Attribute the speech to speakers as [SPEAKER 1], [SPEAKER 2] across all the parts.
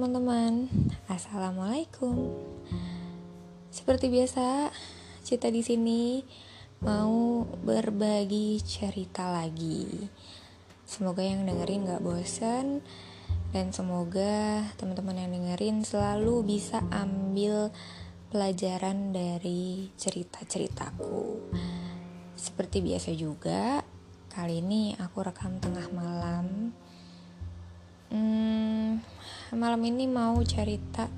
[SPEAKER 1] teman-teman, assalamualaikum. Seperti biasa, Cita di sini mau berbagi cerita lagi. Semoga yang dengerin gak bosen dan semoga teman-teman yang dengerin selalu bisa ambil pelajaran dari cerita-ceritaku. Seperti biasa juga, kali ini aku rekam tengah malam. Hmm, malam ini mau cerita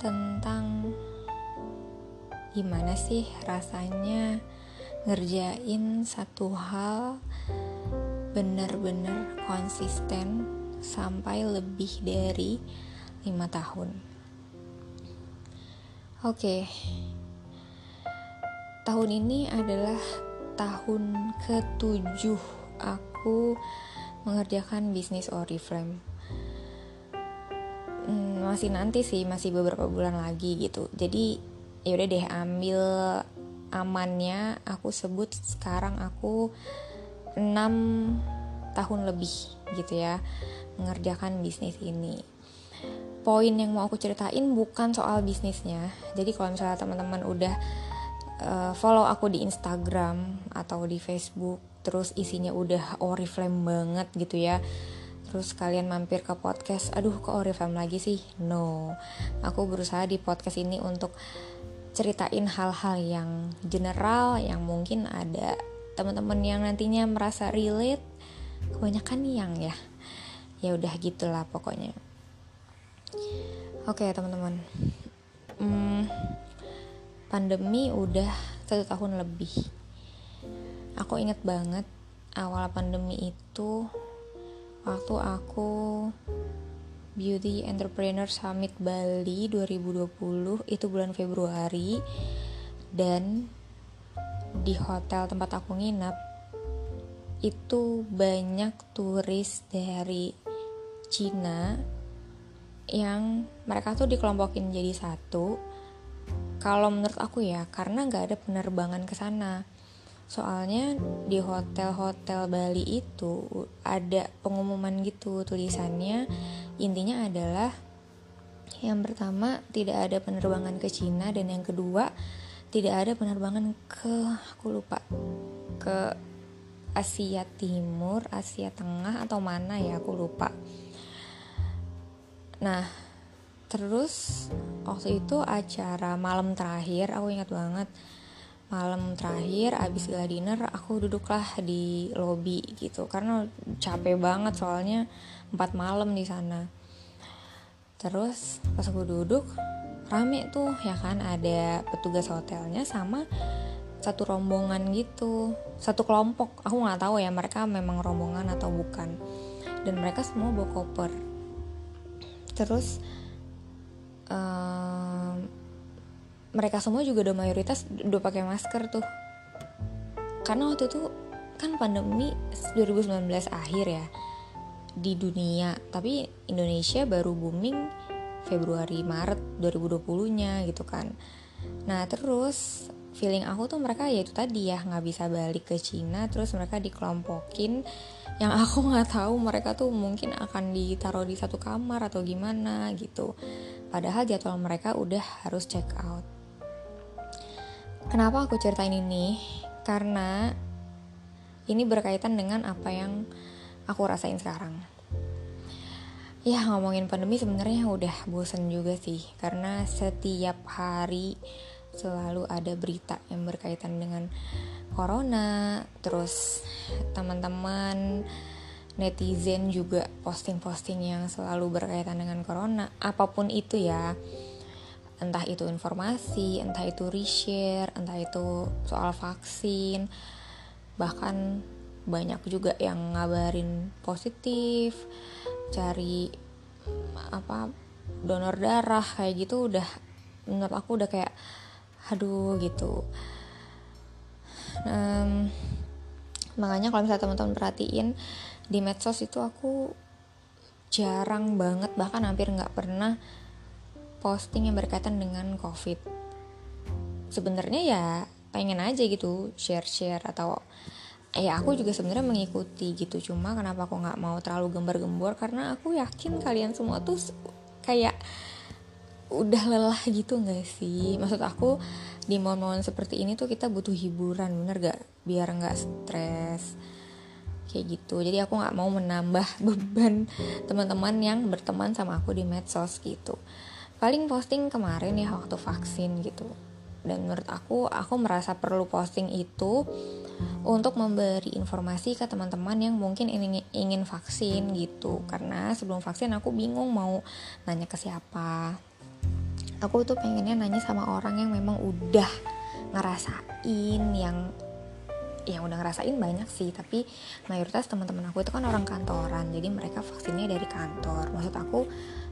[SPEAKER 1] tentang gimana sih rasanya ngerjain satu hal benar-benar konsisten sampai lebih dari lima tahun. Oke, tahun ini adalah tahun ketujuh aku mengerjakan bisnis Oriflame masih nanti sih masih beberapa bulan lagi gitu. Jadi ya udah deh ambil amannya. Aku sebut sekarang aku 6 tahun lebih gitu ya mengerjakan bisnis ini. Poin yang mau aku ceritain bukan soal bisnisnya. Jadi kalau misalnya teman-teman udah uh, follow aku di Instagram atau di Facebook terus isinya udah oriflame banget gitu ya terus kalian mampir ke podcast aduh kok Oriflame lagi sih? No. Aku berusaha di podcast ini untuk ceritain hal-hal yang general yang mungkin ada teman-teman yang nantinya merasa relate. Kebanyakan yang ya. Ya udah gitulah pokoknya. Oke teman-teman. Hmm, pandemi udah satu tahun lebih. Aku inget banget awal pandemi itu waktu aku Beauty Entrepreneur Summit Bali 2020 itu bulan Februari dan di hotel tempat aku nginap itu banyak turis dari Cina yang mereka tuh dikelompokin jadi satu. Kalau menurut aku ya karena nggak ada penerbangan ke sana soalnya di hotel-hotel Bali itu ada pengumuman gitu tulisannya intinya adalah yang pertama tidak ada penerbangan ke Cina dan yang kedua tidak ada penerbangan ke aku lupa ke Asia Timur, Asia Tengah atau mana ya aku lupa. Nah, terus waktu itu acara malam terakhir aku ingat banget malam terakhir abis gala dinner aku duduklah di lobby gitu. Karena capek banget soalnya empat malam di sana. Terus pas aku duduk rame tuh ya kan? Ada petugas hotelnya sama satu rombongan gitu. Satu kelompok. Aku nggak tahu ya mereka memang rombongan atau bukan. Dan mereka semua bawa koper. Terus um, mereka semua juga udah mayoritas udah pakai masker tuh. Karena waktu itu kan pandemi 2019 akhir ya di dunia. Tapi Indonesia baru booming Februari Maret 2020 nya gitu kan. Nah terus feeling aku tuh mereka ya itu tadi ya nggak bisa balik ke Cina terus mereka dikelompokin. Yang aku nggak tahu mereka tuh mungkin akan ditaruh di satu kamar atau gimana gitu. Padahal jadwal mereka udah harus check out Kenapa aku ceritain ini? Karena ini berkaitan dengan apa yang aku rasain sekarang. Ya ngomongin pandemi sebenarnya udah bosen juga sih karena setiap hari selalu ada berita yang berkaitan dengan corona, terus teman-teman netizen juga posting-posting yang selalu berkaitan dengan corona, apa pun itu ya entah itu informasi, entah itu reshare, entah itu soal vaksin, bahkan banyak juga yang ngabarin positif, cari apa donor darah kayak gitu udah menurut aku udah kayak aduh gitu. Um, makanya kalau misalnya teman-teman perhatiin di medsos itu aku jarang banget bahkan hampir nggak pernah posting yang berkaitan dengan covid. Sebenarnya ya pengen aja gitu share-share atau ya aku juga sebenarnya mengikuti gitu. Cuma kenapa aku nggak mau terlalu gembar-gembor? Karena aku yakin kalian semua tuh kayak udah lelah gitu gak sih? Maksud aku di momen-momen seperti ini tuh kita butuh hiburan bener gak biar nggak stres kayak gitu. Jadi aku nggak mau menambah beban teman-teman yang berteman sama aku di medsos gitu paling posting kemarin ya waktu vaksin gitu. Dan menurut aku aku merasa perlu posting itu untuk memberi informasi ke teman-teman yang mungkin ingin ingin vaksin gitu. Karena sebelum vaksin aku bingung mau nanya ke siapa. Aku tuh pengennya nanya sama orang yang memang udah ngerasain yang yang udah ngerasain banyak sih. Tapi mayoritas teman-teman aku itu kan orang kantoran jadi mereka vaksinnya dari kantor. Maksud aku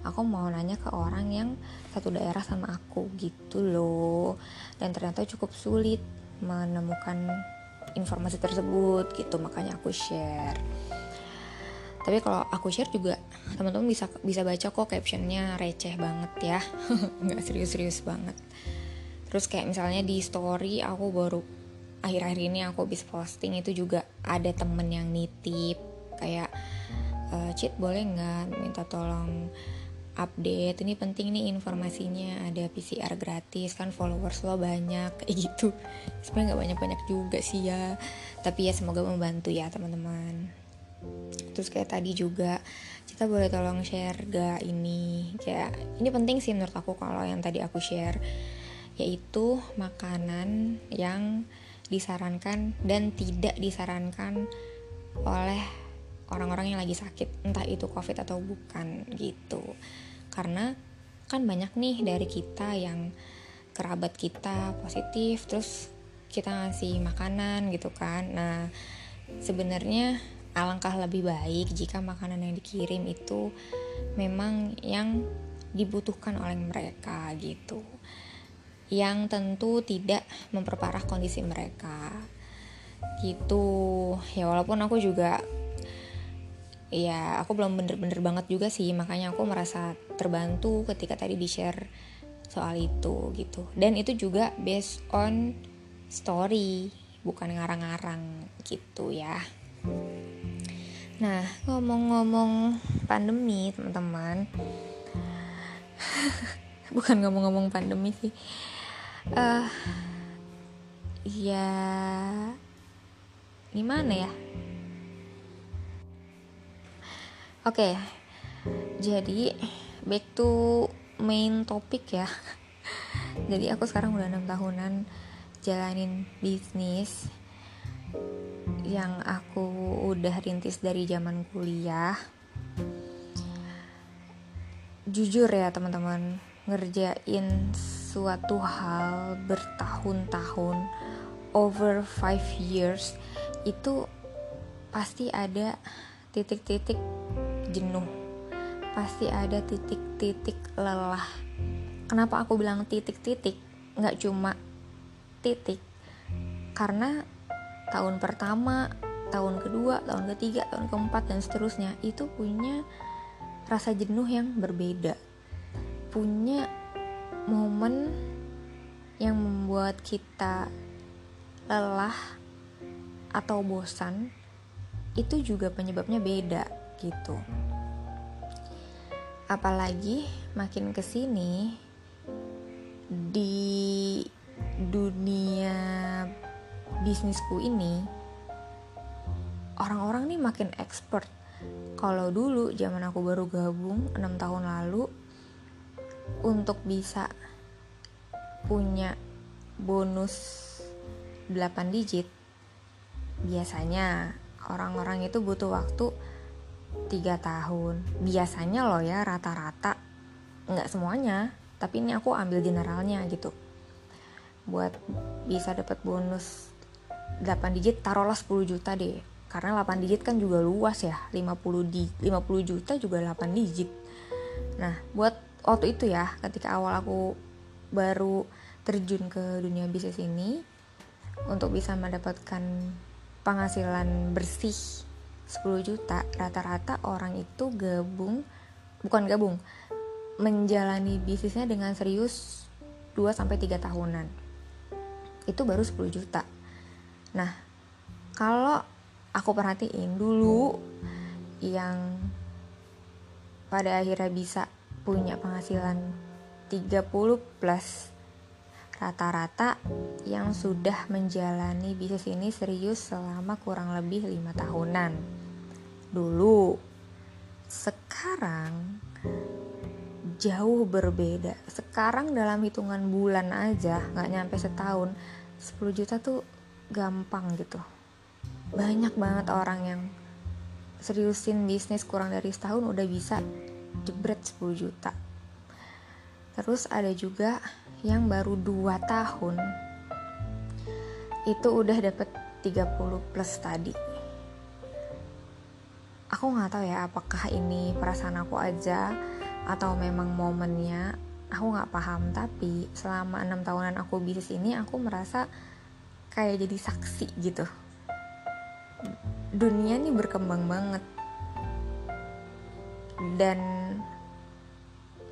[SPEAKER 1] aku mau nanya ke orang yang satu daerah sama aku gitu loh. Dan ternyata cukup sulit menemukan informasi tersebut gitu. Makanya aku share. Tapi kalau aku share juga teman-teman bisa bisa baca kok captionnya. Receh banget ya. Nggak serius-serius banget. Terus kayak misalnya di story aku baru akhir-akhir ini aku habis posting itu juga ada temen yang nitip. Kayak e, cheat boleh nggak minta tolong update ini penting nih informasinya ada PCR gratis kan followers lo banyak kayak gitu. Sebenarnya nggak banyak-banyak juga sih ya tapi ya semoga membantu ya teman-teman. Terus kayak tadi juga kita boleh tolong share gak ini? Kayak ini penting sih menurut aku kalau yang tadi aku share yaitu makanan yang disarankan dan tidak disarankan oleh orang-orang yang lagi sakit entah itu covid atau bukan gitu karena kan banyak nih dari kita yang kerabat kita positif terus kita ngasih makanan gitu kan. Nah sebenarnya alangkah lebih baik jika makanan yang dikirim itu memang yang dibutuhkan oleh mereka gitu. Yang tentu tidak memperparah kondisi mereka. Gitu. Ya walaupun aku juga ya aku belum bener-bener banget juga sih. Makanya aku merasa terbantu ketika tadi di share soal itu gitu. Dan itu juga based on story bukan ngarang-ngarang gitu ya. Nah ngomong-ngomong pandemi teman-teman. Bukan ngomong-ngomong pandemi sih. Uh, ya gimana ya oke. Okay, jadi back to main topik ya. Jadi aku sekarang udah enam tahunan jalanin bisnis yang aku udah rintis dari zaman kuliah. Jujur ya teman-teman ngerjain suatu hal bertahun-tahun over five years itu pasti ada titik-titik jenuh. Pasti ada titik-titik lelah. Kenapa aku bilang titik-titik? Nggak cuma titik. Karena tahun pertama tahun kedua tahun ketiga tahun keempat dan seterusnya itu punya rasa jenuh yang berbeda. Punya momen yang membuat kita lelah atau bosan itu juga penyebabnya beda gitu. Apalagi makin ke sini di dunia bisnisku ini orang-orang nih makin expert. Kalau dulu zaman aku baru gabung 6 tahun lalu untuk bisa punya bonus 8 digit biasanya orang-orang itu butuh waktu 3 tahun. Biasanya loh ya rata-rata nggak semuanya tapi ini aku ambil generalnya gitu. Buat bisa dapat bonus 8 digit taruhlah 10 juta deh. Karena 8 digit kan juga luas ya 50 di 50 juta juga 8 digit. Nah buat waktu itu ya ketika awal aku baru terjun ke dunia bisnis ini untuk bisa mendapatkan penghasilan bersih 10 juta rata-rata orang itu gabung bukan gabung menjalani bisnisnya dengan serius 2 sampai 3 tahunan. Itu baru 10 juta. Nah, kalau aku perhatiin dulu yang pada akhirnya bisa punya penghasilan 30 plus rata-rata yang sudah menjalani bisnis ini serius selama kurang lebih lima tahunan dulu. Sekarang jauh berbeda. Sekarang dalam hitungan bulan aja nggak nyampe setahun 10 juta tuh gampang gitu. Banyak banget orang yang seriusin bisnis kurang dari setahun udah bisa jebret 10 juta. Terus ada juga yang baru 2 tahun itu udah dapet 30 plus tadi aku nggak tahu ya apakah ini perasaan aku aja atau memang momennya. Aku nggak paham tapi selama enam tahunan aku bisnis ini aku merasa kayak jadi saksi gitu. Dunia ini berkembang banget. Dan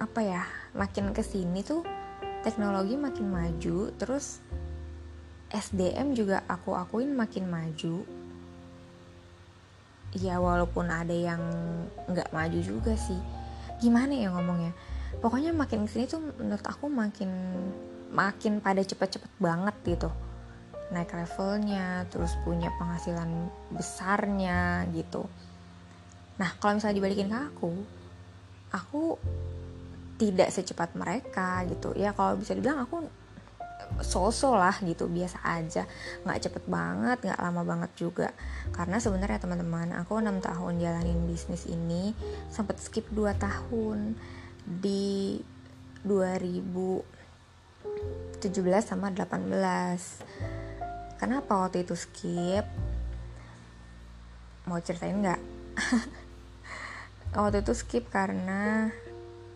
[SPEAKER 1] apa ya makin ke sini tuh teknologi makin maju terus SDM juga aku akuin makin maju ya walaupun ada yang nggak maju juga sih. Gimana ya ngomongnya? Pokoknya makin ke sini tuh menurut aku makin makin pada cepet-cepet banget gitu. Naik levelnya terus punya penghasilan besarnya gitu. Nah kalau misalnya dibalikin ke aku aku tidak secepat mereka gitu. Ya kalau bisa dibilang aku sosok lah gitu biasa aja. Nggak cepet banget nggak lama banget juga. Karena sebenarnya teman-teman aku enam tahun jalanin bisnis ini sempat skip 2 tahun. Di 2017 sama 18 kenapa waktu itu skip? Mau ceritain nggak? Waktu itu skip karena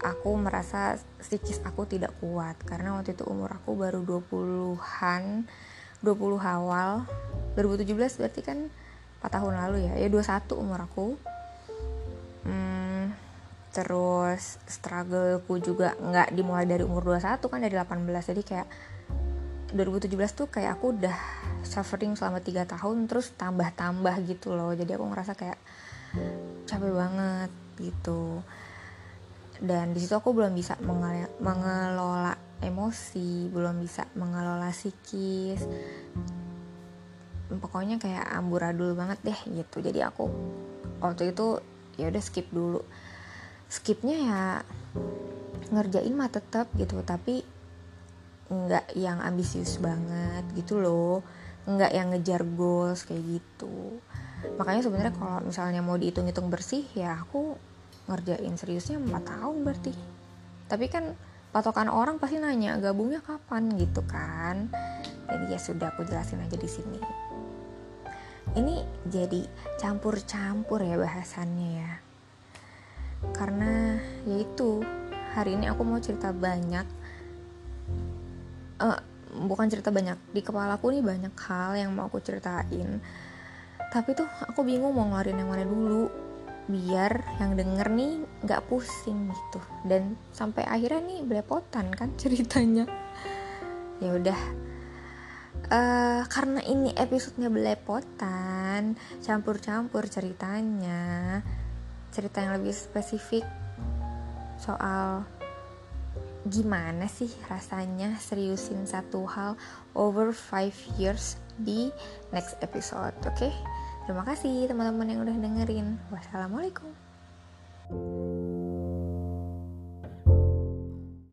[SPEAKER 1] aku merasa psikis aku tidak kuat. Karena waktu itu umur aku baru 20-an 20 awal. 2017 berarti kan 4 tahun lalu ya. Ya 21 umur aku. Hmm, terus struggleku juga nggak dimulai dari umur 21 kan dari 18 jadi kayak 2017 tuh kayak aku udah suffering selama 3 tahun terus tambah-tambah gitu loh. Jadi aku ngerasa kayak capek banget gitu dan di situ aku belum bisa mengelola emosi belum bisa mengelola psikis. Pokoknya kayak amburadul banget deh gitu. Jadi aku waktu itu ya udah skip dulu. Skipnya ya ngerjain mah tetap gitu tapi nggak yang ambisius banget gitu loh. Nggak yang ngejar goals kayak gitu. Makanya sebenarnya kalau misalnya mau dihitung-hitung bersih ya aku ngerjain seriusnya 4 tahun berarti. Tapi kan patokan orang pasti nanya gabungnya kapan? Gitu kan. Jadi ya sudah aku jelasin aja di sini. Ini jadi campur-campur ya bahasannya ya. Karena yaitu hari ini aku mau cerita banyak. Uh, bukan cerita banyak di kepala aku nih banyak hal yang mau aku ceritain. Tapi tuh aku bingung mau ngeluarin yang mana dulu biar yang denger nih nggak pusing gitu. Dan sampai akhirnya nih belepotan kan ceritanya. Ya udah. Uh, karena ini episodenya belepotan campur-campur ceritanya. Cerita yang lebih spesifik soal gimana sih rasanya seriusin satu hal over five years di next episode oke? okay? Terima kasih teman-teman yang udah dengerin. Wassalamualaikum.